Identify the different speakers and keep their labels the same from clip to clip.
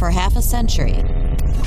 Speaker 1: For half a century,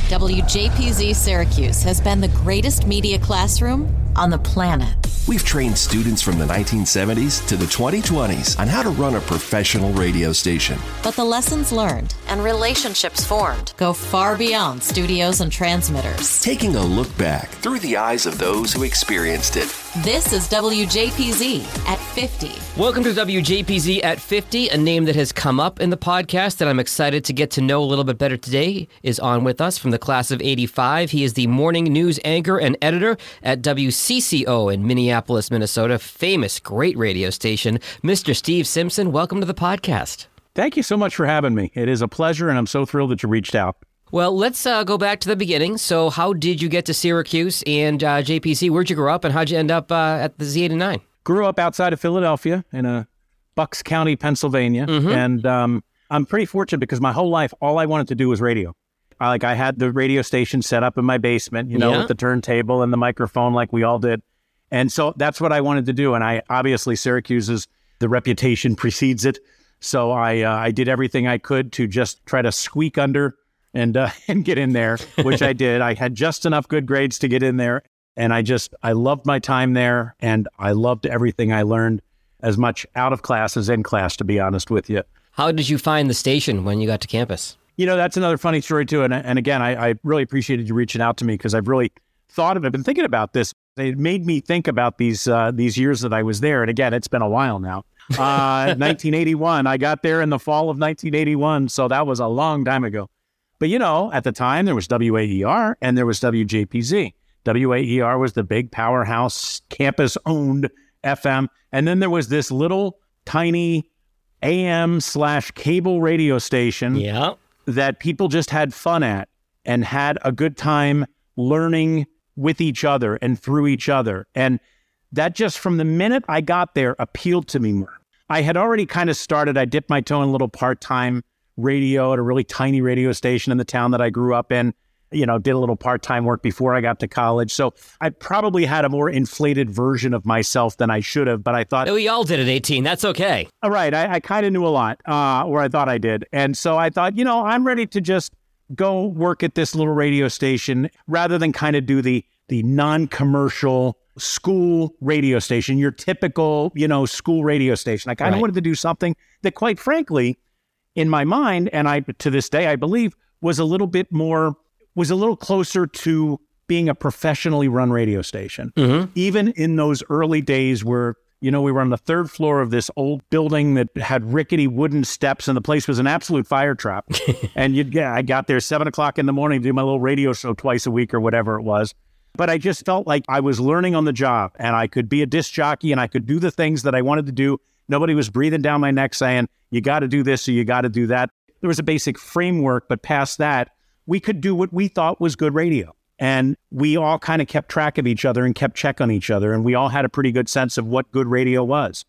Speaker 1: WJPZ Syracuse has been the greatest media classroom on the planet.
Speaker 2: We've trained students from the 1970s to the 2020s on how to run a professional radio station.
Speaker 1: But the lessons learned and relationships formed go far beyond studios and transmitters.
Speaker 2: Taking a look back through the eyes of those who experienced it.
Speaker 1: This is WJPZ at 50.
Speaker 3: Welcome to WJPZ at 50, a name that has come up in the podcast that I'm excited to get to know a little bit better today is on with us from the class of 85. He is the morning news anchor and editor at WCCO in Minneapolis, Minnesota, famous great radio station. Mr. Steve Simpson, welcome to the podcast.
Speaker 4: Thank you so much for having me. It is a pleasure, and I'm so thrilled that you reached out.
Speaker 3: Well, let's uh, go back to the beginning. So, how did you get to Syracuse and uh, JPZ? Where'd you grow up, and how'd you end up uh, at the Z89?
Speaker 4: Grew up outside of Philadelphia in a Bucks County, Pennsylvania,
Speaker 3: Mm-hmm.
Speaker 4: and um, I'm pretty fortunate because my whole life, all I wanted to do was radio. I, like I had the radio station set up in my basement, you know,
Speaker 3: Yeah.
Speaker 4: with the turntable and the microphone, like we all did, and so that's what I wanted to do. And I obviously Syracuse's the reputation precedes it, so I uh, I did everything I could to just try to squeak under and uh, and get in there, which I did. I had just enough good grades to get in there, and I just I loved my time there, and I loved everything I learned as much out of class as in class. To be honest with you,
Speaker 3: How did you find the station when you got to campus?
Speaker 4: You know that's another funny story too. And and again, I, I really appreciated you reaching out to me because I've really thought of it, been thinking about this. It made me think about these uh, these years that I was there, and again, it's been a while now. Uh, 1981, I got there in the fall of 1981, so that was a long time ago. But you know, at the time there was WAER and there was WJPZ. WAER was the big powerhouse campus owned FM. And then there was this little tiny AM slash cable radio station
Speaker 3: Yeah.
Speaker 4: That people just had fun at and had a good time learning with each other and through each other. And that just from the minute I got there appealed to me more. I had already kind of started, I dipped my toe in a little part time radio at a really tiny radio station in the town that I grew up in. You know, did a little part time work before I got to college. So I probably had a more inflated version of myself than I should have. But I thought,
Speaker 3: We all did at 18. That's okay.
Speaker 4: all right, I, I kind of knew a lot, uh, or I thought I did. And so I thought, you know, I'm ready to just go work at this little radio station rather than kind of do the the non-commercial school radio station, your typical, you know, school radio station. I kind of
Speaker 3: Right.
Speaker 4: wanted to do something that quite frankly, in my mind, and I to this day I believe, was a little bit more was a little closer to being a professionally run radio station. Mm-hmm. Even in those early days where you know we were on the third floor of this old building that had rickety wooden steps and the place was an absolute fire trap. And you'd get i got there seven o'clock in the morning to do my little radio show twice a week or whatever it was. But i just felt like i was learning on the job and i could be a disc jockey and i could do the things that i wanted to do. Nobody was breathing down my neck saying you got to do this or you got to do that. There was a basic framework but past that we could do what we thought was good radio and we all kind of kept track of each other and kept check on each other. And we all had a pretty good sense of what good radio was.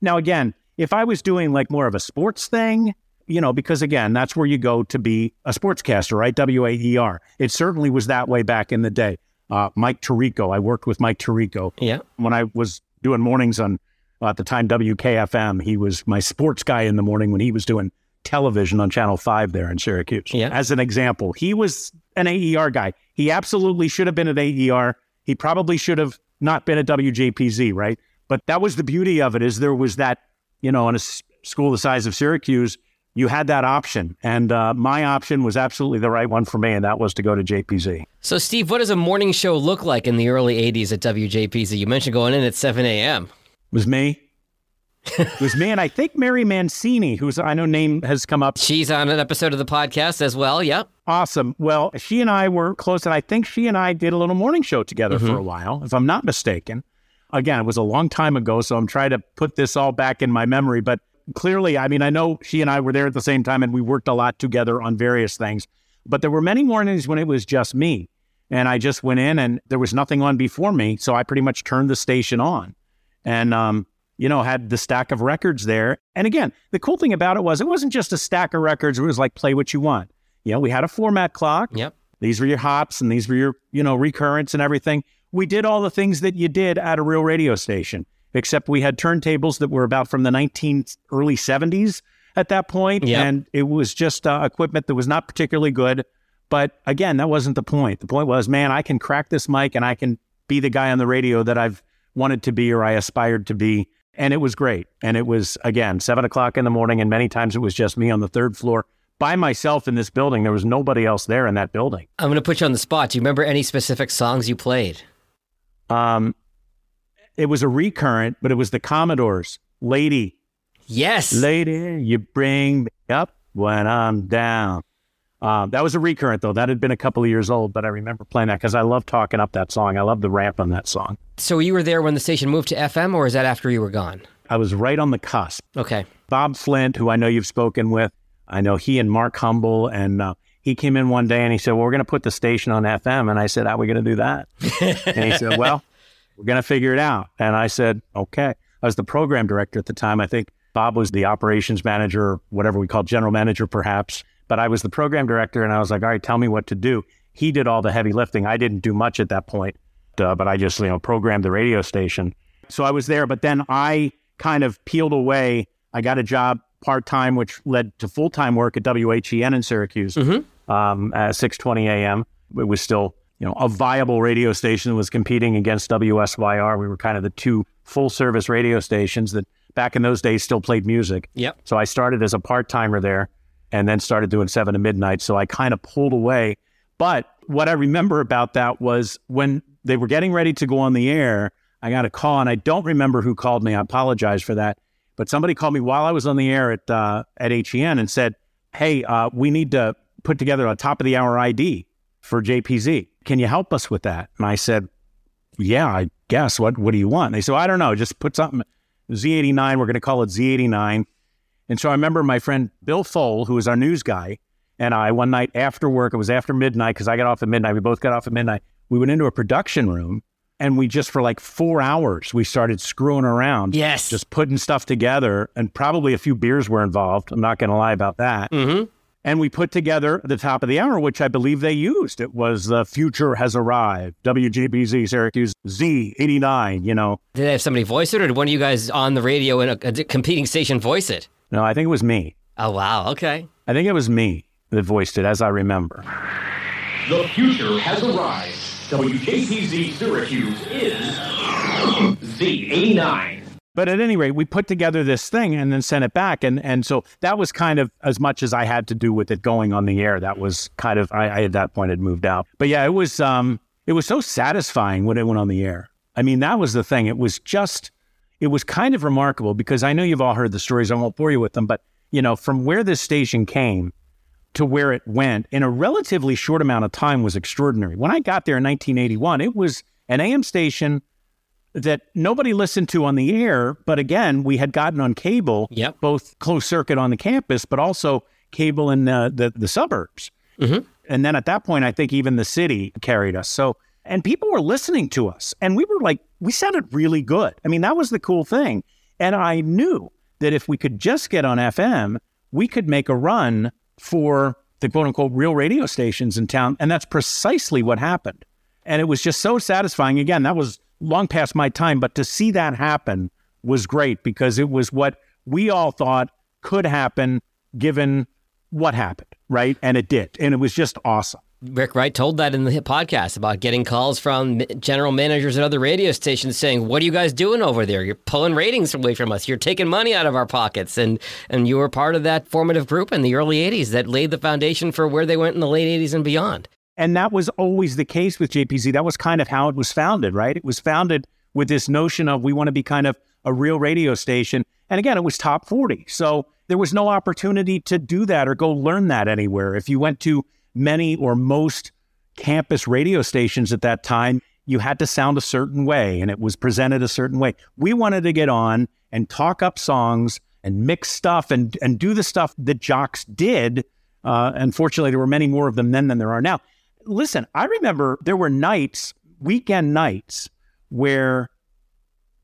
Speaker 4: Now, again, if I was doing like more of a sports thing, you know, because again, that's where you go to be a sportscaster, right? WAER. It certainly was that way back in the day. Uh, Mike Tirico, I worked with Mike Tirico
Speaker 3: Yeah.
Speaker 4: when I was doing mornings on, uh, at the time, WKFM. He was my sports guy in the morning when he was doing television on Channel 5 there in Syracuse.
Speaker 3: Yeah.
Speaker 4: As an example, he was an AER guy. He absolutely should have been at AER. He probably should have not been at WJPZ, right? But that was the beauty of it is there was that, you know, in a s- school the size of Syracuse, you had that option. And uh, my option was absolutely the right one for me, and that was to go to JPZ.
Speaker 3: So, Steve, what does a morning show look like in the early 80s at WJPZ? You mentioned going in at 7 a.m.
Speaker 4: It was me. It was me, and I think Mary Mancini, who's I know name has come up.
Speaker 3: She's on an episode of the podcast as well. Yep.
Speaker 4: Awesome. Well, she and I were close, and I think she and I did a little morning show together for a while, if I'm not mistaken. Again, it was a long time ago, so I'm trying to put this all back in my memory. But clearly, I mean, I know she and I were there at the same time, and we worked a lot together on various things. But there were many mornings when it was just me, and I just went in, and there was nothing on before me, so I pretty much turned the station on, and um, you know, had the stack of records there. And again, the cool thing about it was it wasn't just a stack of records. It was like play what you want. You know, we had a format clock.
Speaker 3: Yep.
Speaker 4: These were your hops and these were your, you know, recurrents and everything. We did all the things that you did at a real radio station, except we had turntables that were about from the 19 early 70s. at that point,
Speaker 3: Yep.
Speaker 4: and it was just uh, equipment that was not particularly good. But again, that wasn't the point. The point was, man, I can crack this mic and I can be the guy on the radio that I've wanted to be or I aspired to be. And it was great. And it was, again, seven o'clock in the morning. And many times it was just me on the third floor by myself in this building. There was nobody else there in that building.
Speaker 3: I'm going to put you on the spot. Do you remember any specific songs you played?
Speaker 4: Um, it was a recurrent, but it was the Commodores. Lady,
Speaker 3: Yes.
Speaker 4: lady, you bring me up when I'm down. Um, that was a recurrent, though. That had been a couple of years old, but I remember playing that because I love talking up that song. I love the ramp on that song.
Speaker 3: so you were there when the station moved to FM, or is that after you were gone?
Speaker 4: I was right on the cusp.
Speaker 3: Okay.
Speaker 4: Bob Flint, who I know you've spoken with, I know he and Mark Humble, and uh, he came in one day and he said, "Well, we're going to put the station on FM," and I said, "How are we going to do that?" and he said, "Well, we're going to figure it out." And I said, "Okay." I was the program director at the time. I think Bob was the operations manager, whatever we call general manager, perhaps. But I was the program director, and I was like, "All right, tell me what to do." He did all the heavy lifting. I didn't do much at that point, uh, but I just you know programmed the radio station. So I was there, but then I kind of peeled away. I got a job part time, which led to full time work at WHEN in Syracuse um, at 6:20 a.m. It was still you know a viable radio station that was competing against WSYR. We were kind of the two full service radio stations that back in those days still played music.
Speaker 3: Yep.
Speaker 4: So I started as a part timer there, and then started doing seven to midnight. So I kind of pulled away. But what I remember about that was when they were getting ready to go on the air, I got a call, and I don't remember who called me. I apologize for that. But somebody called me while I was on the air at uh, at HEN and said, "Hey, uh, we need to put together a top of the hour ID for JPZ. Can you help us with that?" And I said, "Yeah, I guess. What What do you want?" And they said, "I don't know. Just put something Z89. We're going to call it Z89." And so I remember my friend Bill Fole, who was our news guy, and I one night after work, it was after midnight because I got off at midnight. We both got off at midnight. We went into a production room and we just for like four hours we started screwing around.
Speaker 3: Yes.
Speaker 4: Just putting stuff together and probably a few beers were involved. I'm not going to lie about that.
Speaker 3: Mm-hmm.
Speaker 4: And we put together the top of the hour, which I believe they used. It was The Future Has Arrived, WJPZ Syracuse Z89, you know.
Speaker 3: Did they have somebody voice it, or did one of you guys on the radio in a, a competing station voice it?
Speaker 4: No, I think it was me.
Speaker 3: Oh wow. Okay.
Speaker 4: I think it was me that voiced it, as I remember.
Speaker 5: The future has arrived. WJPZ Syracuse is Z89.
Speaker 4: But at any rate, we put together this thing and then sent it back. And, and so that was kind of as much as I had to do with it going on the air. That was kind of, I, I at that point had moved out. But yeah, it was, um, it was so satisfying when it went on the air. I mean, that was the thing. It was just, it was kind of remarkable because I know you've all heard the stories. I won't bore you with them, but you know, from where this station came to where it went in a relatively short amount of time was extraordinary. When I got there in 1981, it was an AM station that nobody listened to on the air, but again, we had gotten on cable,
Speaker 3: Yep.
Speaker 4: both closed circuit on the campus, but also cable in uh, the the suburbs. And then at that point, I think even the city carried us. So, and people were listening to us, and we were like, we sounded really good. I mean, that was the cool thing. And I knew that if we could just get on FM, we could make a run for the quote unquote real radio stations in town. And that's precisely what happened. And it was just so satisfying. Again, that was long past my time, but to see that happen was great because it was what we all thought could happen given what happened, right? And it did. And it was just awesome.
Speaker 3: Rick Wright told that in the podcast about getting calls from general managers at other radio stations saying, "What are you guys doing over there? You're pulling ratings away from us. You're taking money out of our pockets." And and you were part of that formative group in the early '80s that laid the foundation for where they went in the late '80s and beyond.
Speaker 4: And that was always the case with JPZ. That was kind of how it was founded, right? It was founded with this notion of we want to be kind of a real radio station. And again, it was top 40. So there was no opportunity to do that or go learn that anywhere. If you went to many or most campus radio stations at that time, you had to sound a certain way and it was presented a certain way. We wanted to get on and talk up songs and mix stuff and, and do the stuff that jocks did. Uh, unfortunately, there were many more of them then than there are now. Listen, I remember there were nights, weekend nights, where,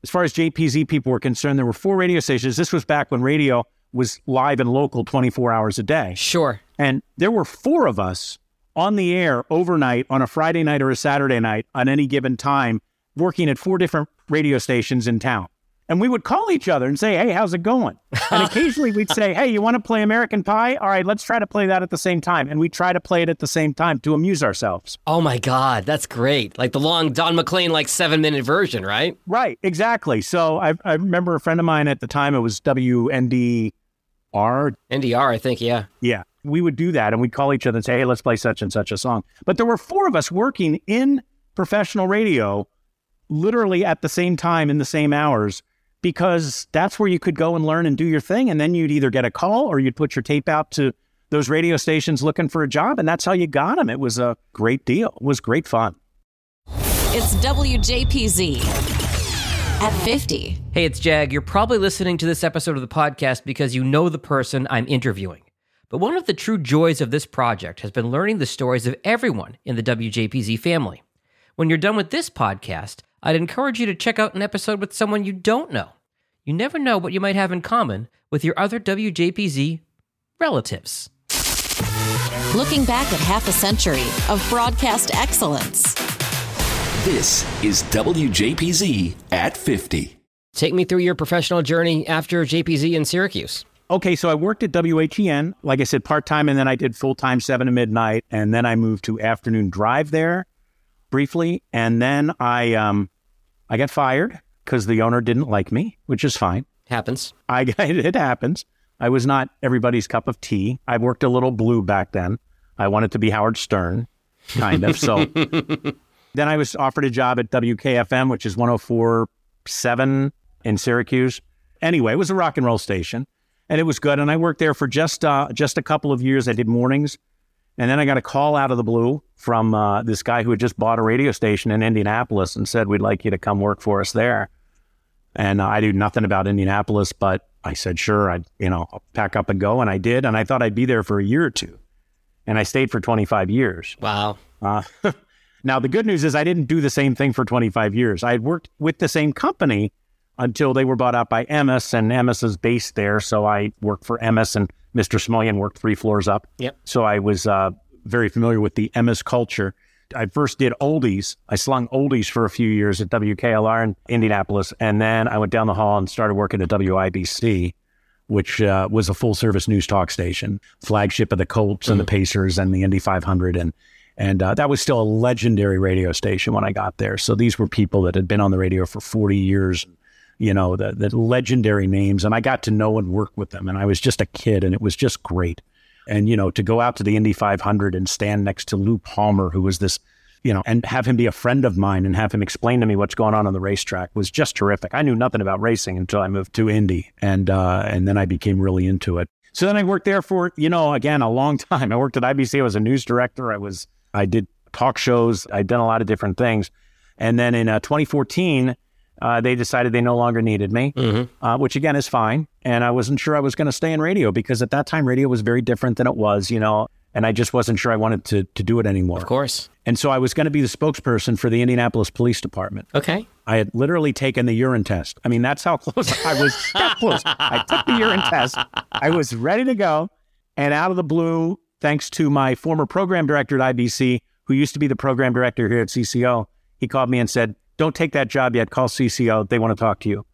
Speaker 4: as far as JPZ people were concerned, there were four radio stations. This was back when radio was live and local 24 hours a day.
Speaker 3: Sure.
Speaker 4: And there were four of us on the air overnight on a Friday night or a Saturday night on any given time, working at four different radio stations in town. And we would call each other and say, Hey, how's it going? And occasionally we'd say, Hey, you want to play American Pie? All right, let's try to play that at the same time. And we try to play it at the same time to amuse ourselves.
Speaker 3: Oh my God, that's great. Like the long Don McLean, like seven minute version, right?
Speaker 4: Right, exactly. So I, I remember a friend of mine at the time, it was WNDR.
Speaker 3: NDR, I think, yeah.
Speaker 4: Yeah. We would do that and we'd call each other and say, Hey, let's play such and such a song. But there were four of us working in professional radio literally at the same time in the same hours because that's where you could go and learn and do your thing. And then you'd either get a call or you'd put your tape out to those radio stations looking for a job. And that's how you got them. It was a great deal. It was great fun.
Speaker 1: It's WJPZ at 50.
Speaker 3: Hey, it's Jag. You're probably listening to this episode of the podcast because you know the person I'm interviewing. But one of the true joys of this project has been learning the stories of everyone in the WJPZ family. When you're done with this podcast, I'd encourage you to check out an episode with someone you don't know. You never know what you might have in common with your other WJPZ relatives.
Speaker 1: Looking back at half a century of broadcast excellence.
Speaker 2: This is WJPZ at 50.
Speaker 3: Take me through your professional journey after JPZ in Syracuse.
Speaker 4: Okay, so I worked at WHEN, like I said, part time, and then I did full time, seven to midnight, and then I moved to afternoon drive there briefly, and then I um, I got fired because the owner didn't like me, which is fine.
Speaker 3: Happens.
Speaker 4: I it happens. I was not everybody's cup of tea. I worked a little blue back then. I wanted to be Howard Stern, kind of. So then I was offered a job at WKFM, which is 104.7 in Syracuse. Anyway, it was a rock and roll station, and it was good. And I worked there for just uh, just a couple of years. I did mornings, and then I got a call out of the blue from uh, this guy who had just bought a radio station in Indianapolis and said, We'd like you to come work for us there. And uh, I knew nothing about Indianapolis, but I said, Sure, I'd, you know, I'll pack up and go. And I did. And I thought I'd be there for a year or two. And I stayed for 25 years.
Speaker 3: Wow.
Speaker 4: Uh, now, the good news is I didn't do the same thing for 25 years. I had worked with the same company until they were bought out by Emmis, and Emmis is based there. So I worked for Emmis, and Mr. Smulyan worked three floors up.
Speaker 3: Yep.
Speaker 4: So I was uh, very familiar with the Emmis culture. I first did oldies. I slung oldies for a few years at WKLR in Indianapolis, and then I went down the hall and started working at WIBC, which uh, was a full service news talk station, flagship of the Colts and the Pacers and the Indy 500, and and uh, that was still a legendary radio station when I got there. So these were people that had been on the radio for 40 years, you know, the, the legendary names, and I got to know and work with them. And I was just a kid, and it was just great. And, you know, to go out to the Indy 500 and stand next to Lou Palmer, who was this, you know, and have him be a friend of mine and have him explain to me what's going on on the racetrack was just terrific. I knew nothing about racing until I moved to Indy, and uh, and then I became really into it. So then I worked there for, you know, again, a long time. I worked at IBC. I was a news director. I was, I did talk shows. I'd done a lot of different things. And then in uh, 2014, uh, they decided they no longer needed me, uh, which again is fine. And I wasn't sure I was going to stay in radio because at that time radio was very different than it was, you know, and I just wasn't sure I wanted to to do it anymore.
Speaker 3: Of course.
Speaker 4: And so I was going to be the spokesperson for the Indianapolis Police Department.
Speaker 3: Okay.
Speaker 4: I had literally taken the urine test. I mean, that's how close I was. that close. I took the urine test. I was ready to go. And out of the blue, thanks to my former program director at IBC, who used to be the program director here at CCO, he called me and said, Don't take that job yet. Call CCO. They want to talk to you.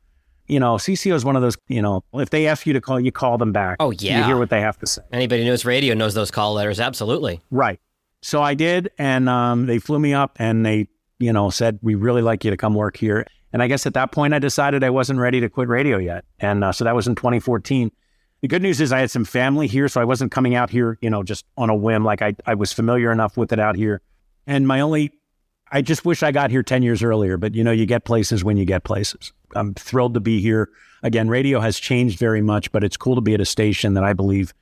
Speaker 4: You know, CCO is one of those, you know, if they ask you to call, you call them back.
Speaker 3: Oh, yeah.
Speaker 4: You hear what they have to say.
Speaker 3: Anybody who knows radio knows those call letters. Absolutely.
Speaker 4: Right. So I did, and um, they flew me up and they, you know, said, We really like you to come work here. And I guess at that point, I decided I wasn't ready to quit radio yet. And uh, so that was in 2014. The good news is I had some family here, so I wasn't coming out here, you know, just on a whim. Like I, I was familiar enough with it out here. And my only, I just wish I got here 10 years earlier, but you know, you get places when you get places. I'm thrilled to be here. Again, radio has changed very much, but it's cool to be at a station that I believe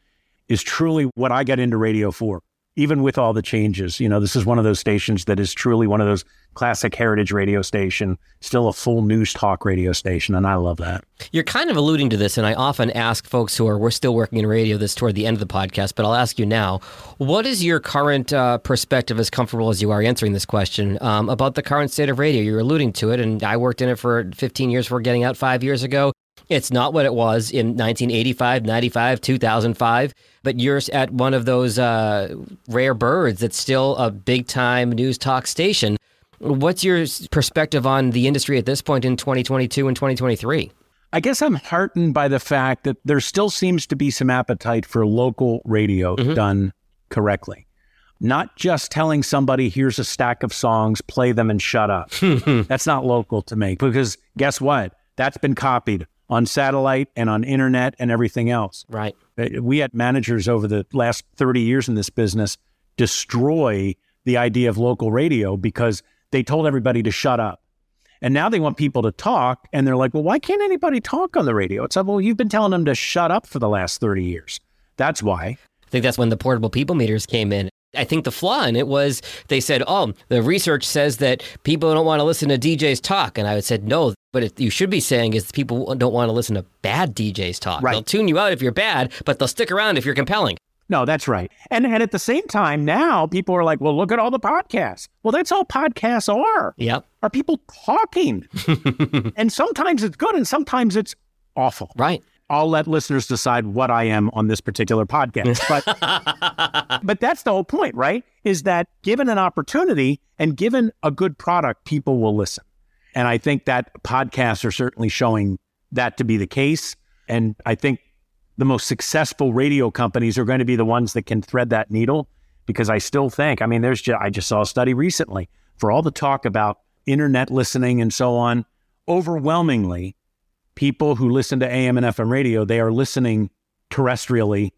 Speaker 4: is truly what I got into radio for. Even with all the changes, you know, this is one of those stations that is truly one of those classic heritage radio station, still a full news talk radio station, and I love that.
Speaker 3: You're kind of alluding to this, and I often ask folks who are we're still working in radio this toward the end of the podcast, but I'll ask you now: What is your current uh, perspective, as comfortable as you are answering this question, um, about the current state of radio? You're alluding to it, and I worked in it for 15 years before getting out five years ago. It's not what it was in 1985, 95, 2005, but you're at one of those uh, rare birds that's still a big time news talk station. What's your perspective on the industry at this point in 2022 and 2023?
Speaker 4: I guess I'm heartened by the fact that there still seems to be some appetite for local radio done correctly. Not just telling somebody, here's a stack of songs, play them and shut up. That's not local to me because guess what? That's been copied on satellite and on internet and everything else.
Speaker 3: Right.
Speaker 4: Uh, We had managers over the last 30 years in this business destroy the idea of local radio because they told everybody to shut up. And now they want people to talk, and they're like, well, why can't anybody talk on the radio? It's like, well, you've been telling them to shut up for the last 30 years. That's why.
Speaker 3: I think that's when the portable people meters came in. I think the flaw in it was they said, oh, the research says that people don't want to listen to DJs talk. And I said, no, but it, you should be saying is people don't want to listen to bad DJs talk.
Speaker 4: Right.
Speaker 3: They'll tune you out if you're bad, but they'll stick around if you're compelling.
Speaker 4: No, that's right. And and at the same time, now people are like, well, look at all the podcasts. Well, that's all podcasts are.
Speaker 3: Yep.
Speaker 4: Are people talking? and sometimes it's good and sometimes it's awful.
Speaker 3: Right.
Speaker 4: I'll let listeners decide what I am on this particular podcast. But but that's the whole point, right? Is that given an opportunity and given a good product, people will listen. And I think that podcasts are certainly showing that to be the case. And I think the most successful radio companies are going to be the ones that can thread that needle because I still think, I mean, there's just, I just saw a study recently for all the talk about internet listening and so on. Overwhelmingly, people who listen to AM and FM radio, they are listening terrestrially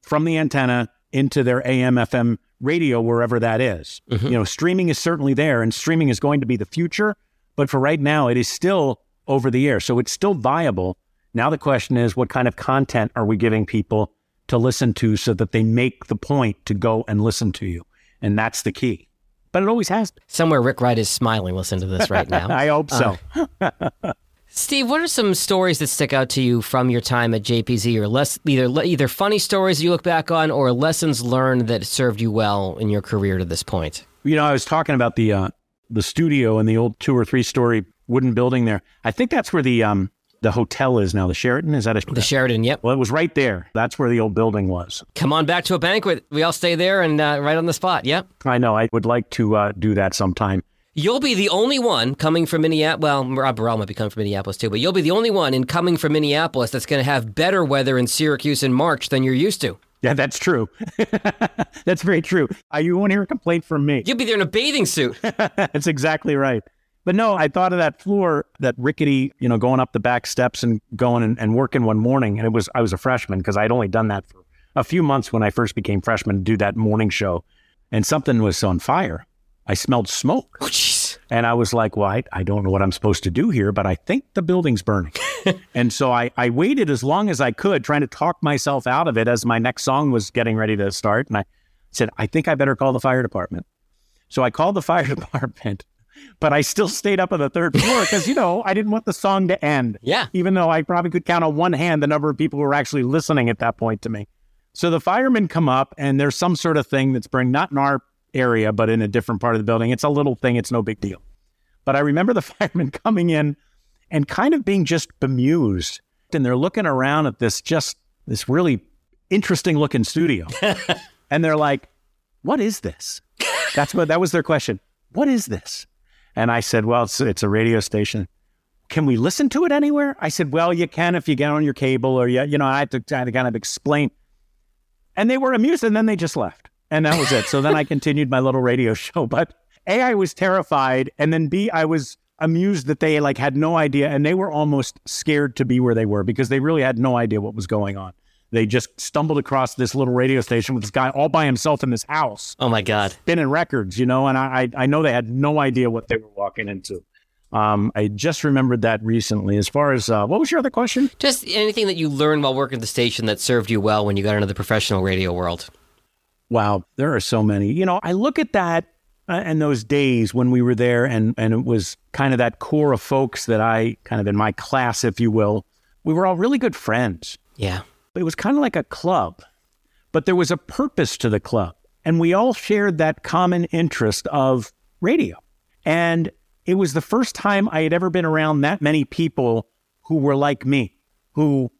Speaker 4: from the antenna into their AM FM radio, wherever that is. Mm-hmm. You know, streaming is certainly there and streaming is going to be the future. But for right now, it is still over the air. So it's still viable. Now the question is, what kind of content are we giving people to listen to so that they make the point to go and listen to you? And that's the key. But it always has.
Speaker 3: Somewhere Rick Wright is smiling Listen to this right now.
Speaker 4: I hope so.
Speaker 3: Uh, Steve, what are some stories that stick out to you from your time at JPZ, or less either either funny stories you look back on, or lessons learned that served you well in your career to this point?
Speaker 4: You know, I was talking about the uh, the studio and the old two or three story wooden building there. I think that's where the um the hotel is now. The Sheraton is that a
Speaker 3: The Sheraton, yep.
Speaker 4: well, it was right there. That's where the old building was.
Speaker 3: Come on back to a banquet. We all stay there and uh, right on the spot. Yep.
Speaker 4: I know. I would like to uh, do that sometime.
Speaker 3: You'll be the only one coming from Minneapolis. Well, Rob Burrell might be coming from Minneapolis too, but you'll be the only one in coming from Minneapolis that's going to have better weather in Syracuse in March than you're used to.
Speaker 4: Yeah, that's true. that's very true. Uh, you won't hear a complaint from me.
Speaker 3: You'll be there in a bathing suit.
Speaker 4: That's exactly right. But no, I thought of that floor, that rickety, you know, going up the back steps and going and, and working one morning. And it was, I was a freshman because I'd only done that for a few months when I first became freshman to do that morning show. And something was on fire. I smelled smoke.
Speaker 3: Oh.
Speaker 4: And I was like, well, I, I don't know what I'm supposed to do here, but I think the building's burning. and so I, I waited as long as I could, trying to talk myself out of it as my next song was getting ready to start. And I said, I think I better call the fire department. So I called the fire department, but I still stayed up on the third floor because, you know, I didn't want the song to end.
Speaker 3: Yeah.
Speaker 4: Even though I probably could count on one hand the number of people who were actually listening at that point to me. So the firemen come up and there's some sort of thing that's burning, not in our area, but in a different part of the building. It's a little thing, it's no big deal. But I remember the firemen coming in and kind of being just bemused. And they're looking around at this just this really interesting looking studio. and they're like, What is this? That's what that was their question. What is this? And I said, Well, it's it's a radio station. Can we listen to it anywhere? I said, Well, you can if you get on your cable or you, you know, I had to, I had to kind of explain. And they were amused and then they just left. And that was it. So then I continued my little radio show. But A, I was terrified. And then B, I was amused that they like had no idea and they were almost scared to be where they were because they really had no idea what was going on. They just stumbled across this little radio station with this guy all by himself in this house
Speaker 3: Oh my God.
Speaker 4: spinning records, you know, and I I I know they had no idea what they were walking into. Um, I just remembered that recently. As far as uh, what was your other question?
Speaker 3: Just anything that you learned while working at the station that served you well when you got into the professional radio world.
Speaker 4: Wow, there are so many. You know, I look at that uh, and those days when we were there, and and it was kind of that core of folks that I kind of in my class, if you will. We were all really good friends.
Speaker 3: Yeah.
Speaker 4: It was kind of like a club, but there was a purpose to the club, and we all shared that common interest of radio. And it was the first time I had ever been around that many people who were like me, who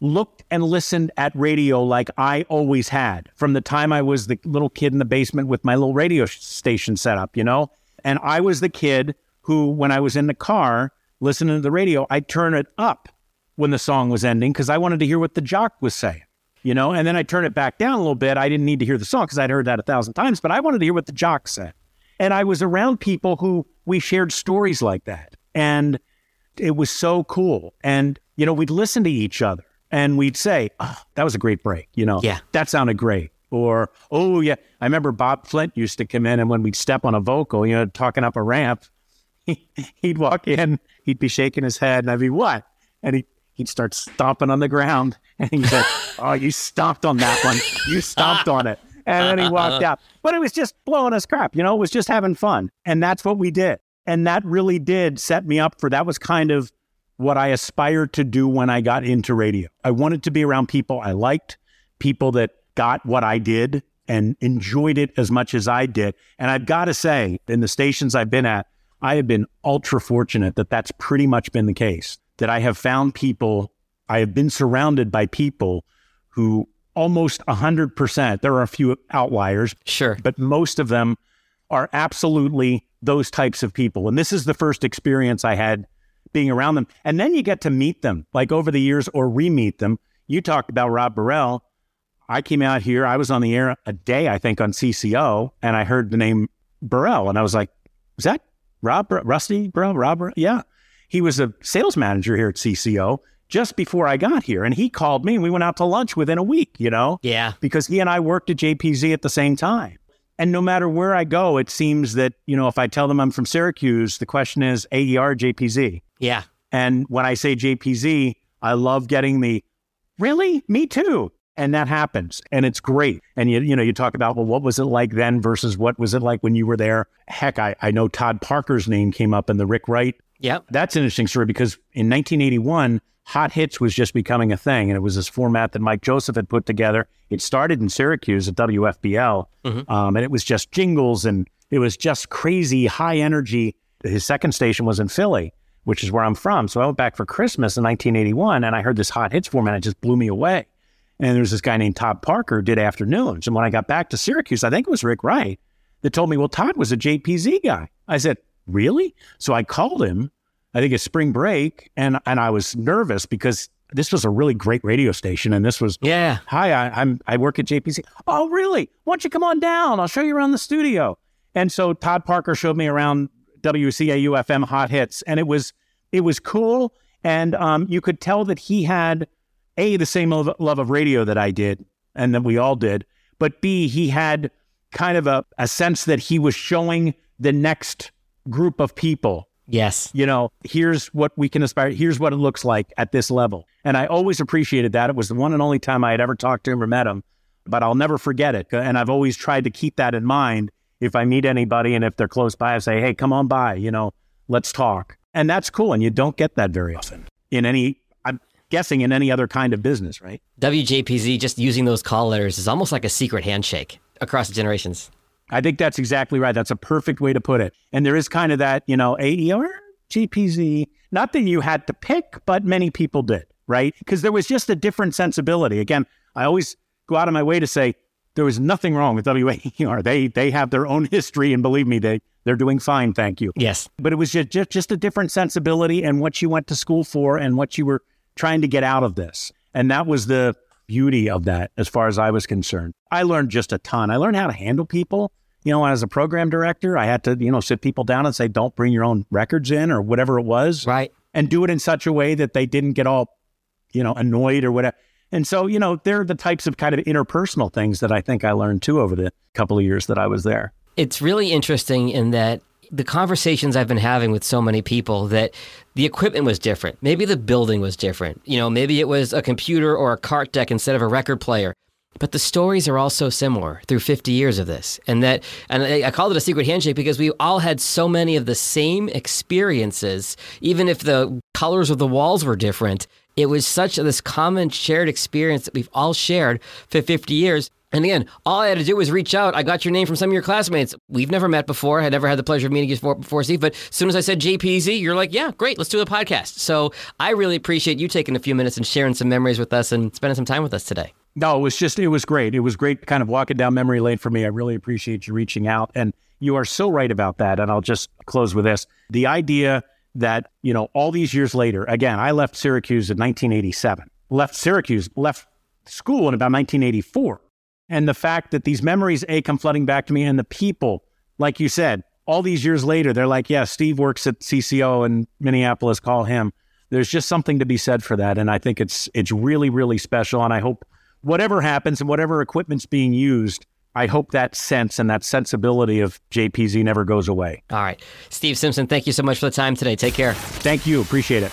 Speaker 4: looked and listened at radio like I always had from the time I was the little kid in the basement with my little radio station set up, you know? And I was the kid who, when I was in the car listening to the radio, I'd turn it up when the song was ending because I wanted to hear what the jock was saying, you know. And then I turn it back down a little bit. I didn't need to hear the song because I'd heard that a thousand times, but I wanted to hear what the jock said. And I was around people who we shared stories like that, and it was so cool. And you know, we'd listen to each other and we'd say, oh, "That was a great break," you know.
Speaker 3: Yeah.
Speaker 4: that sounded great. Or, oh yeah, I remember Bob Flint used to come in, and when we'd step on a vocal, you know, talking up a ramp, he'd walk in, he'd be shaking his head, and I'd be what? And he he'd start stomping on the ground, and he said, "Oh, you stomped on that one. You stomped on it." And then he walked out. But it was just blowing us crap, you know. It was just having fun, and that's what we did. And that really did set me up for that. Was kind of what I aspired to do when I got into radio. I wanted to be around people I liked, people that got what I did and enjoyed it as much as I did. And I've got to say, in the stations I've been at, I have been ultra fortunate that that's pretty much been the case. That I have found people, I have been surrounded by people who almost 100%, there are a few outliers,
Speaker 3: Sure.
Speaker 4: but most of them are absolutely those types of people. And this is the first experience I had being around them. And then you get to meet them like over the years or re meet them. You talked about Rob Burrell. I came out here, I was on the air a day, I think, on CCO, and I heard the name Burrell. And I was like, is that Rob, Bur- Rusty Burrell? Rob? Burrell? Yeah. He was a sales manager here at CCO just before I got here. And he called me and we went out to lunch within a week, you know?
Speaker 3: Yeah.
Speaker 4: because he and I worked at JPZ at the same time. And no matter where I go, it seems that, you know, if I tell them I'm from Syracuse, the question is AER, JPZ.
Speaker 3: Yeah.
Speaker 4: And when I say JPZ, I love getting the, really? Me too. And that happens. And it's great. And you, you know, you talk about, well, what was it like then versus what was it like when you were there? Heck, I, I know Todd Parker's name came up in the Rick Wright
Speaker 3: Yeah.
Speaker 4: that's an interesting story because in 1981, Hot Hits was just becoming a thing, and it was this format that Mike Joseph had put together. It started in Syracuse at WFBL, um, and it was just jingles and it was just crazy high energy. His second station was in Philly, which is where I'm from. So I went back for Christmas in 1981, and I heard this Hot Hits format. It just blew me away. And there was this guy named Todd Parker did afternoons. And when I got back to Syracuse, I think it was Rick Wright that told me, well, Todd was a JPZ guy. I said, really? So I called him, I think it's spring break, and, and I was nervous because this was a really great radio station. And this was,
Speaker 3: Yeah.
Speaker 4: hi, I, I'm, I work at JPZ. Oh, really? Why don't you come on down? I'll show you around the studio. And so Todd Parker showed me around WCAU FM Hot Hits, and it was, it was cool. And um, you could tell that he had a the same love, love of radio that I did and that we all did, but b he had kind of a, a sense that he was showing the next group of people
Speaker 3: Yes.
Speaker 4: you know, here's what we can aspire. Here's what it looks like at this level. And I always appreciated that. It was the one and only time I had ever talked to him or met him, but I'll never forget it. And I've always tried to keep that in mind. If I meet anybody and if they're close by, I say, hey, come on by, you know, let's talk. And that's cool. And you don't get that very often in any, I'm guessing, in any other kind of business, right?
Speaker 3: WJPZ just using those call letters is almost like a secret handshake across generations.
Speaker 4: I think that's exactly right. That's a perfect way to put it. And there is kind of that, you know, AER, JPZ, not that you had to pick, but many people did, right? Because there was just a different sensibility. Again, I always go out of my way to say there was nothing wrong with WAER. They they have their own history, and believe me, they they're doing fine. Thank you.
Speaker 3: Yes.
Speaker 4: But it was just, just just a different sensibility and what you went to school for and what you were trying to get out of this. And that was the beauty of that as far as I was concerned. I learned just a ton. I learned how to handle people. You know, as a program director, I had to, you know, sit people down and say, don't bring your own records in or whatever it was.
Speaker 3: Right.
Speaker 4: And do it in such a way that they didn't get all, you know, annoyed or whatever. And so, you know, they're the types of kind of interpersonal things that I think I learned too over the couple of years that I was there.
Speaker 3: It's really interesting in that the conversations I've been having with so many people that the equipment was different. Maybe the building was different. You know, maybe it was a computer or a cart deck instead of a record player. But the stories are all so similar through 50 years of this. And that, and I called it a secret handshake because we all had so many of the same experiences, even if the colors of the walls were different. It was such a, this common shared experience that we've all shared for 50 years. And again, all I had to do was reach out. I got your name from some of your classmates. We've never met before. I had never had the pleasure of meeting you before, Steve. But as soon as I said JPZ, you're like, yeah, great, let's do a podcast. So I really appreciate you taking a few minutes and sharing some memories with us and spending some time with us today.
Speaker 4: No, it was just, it was great. It was great kind of walking down memory lane for me. I really appreciate you reaching out. And you are so right about that. And I'll just close with this the idea that, you know, all these years later, again, I left Syracuse in 1987, left Syracuse, left school in about 1984. And the fact that these memories, A, come flooding back to me, and the people, like you said, all these years later, they're like, yeah, Steve works at CCO in Minneapolis, call him. There's just something to be said for that. And I think it's it's really, really special. And I hope whatever happens and whatever equipment's being used, I hope that sense and that sensibility of JPZ never goes away.
Speaker 3: All right. Steve Simpson, thank you so much for the time today. Take care.
Speaker 4: Thank you. Appreciate it.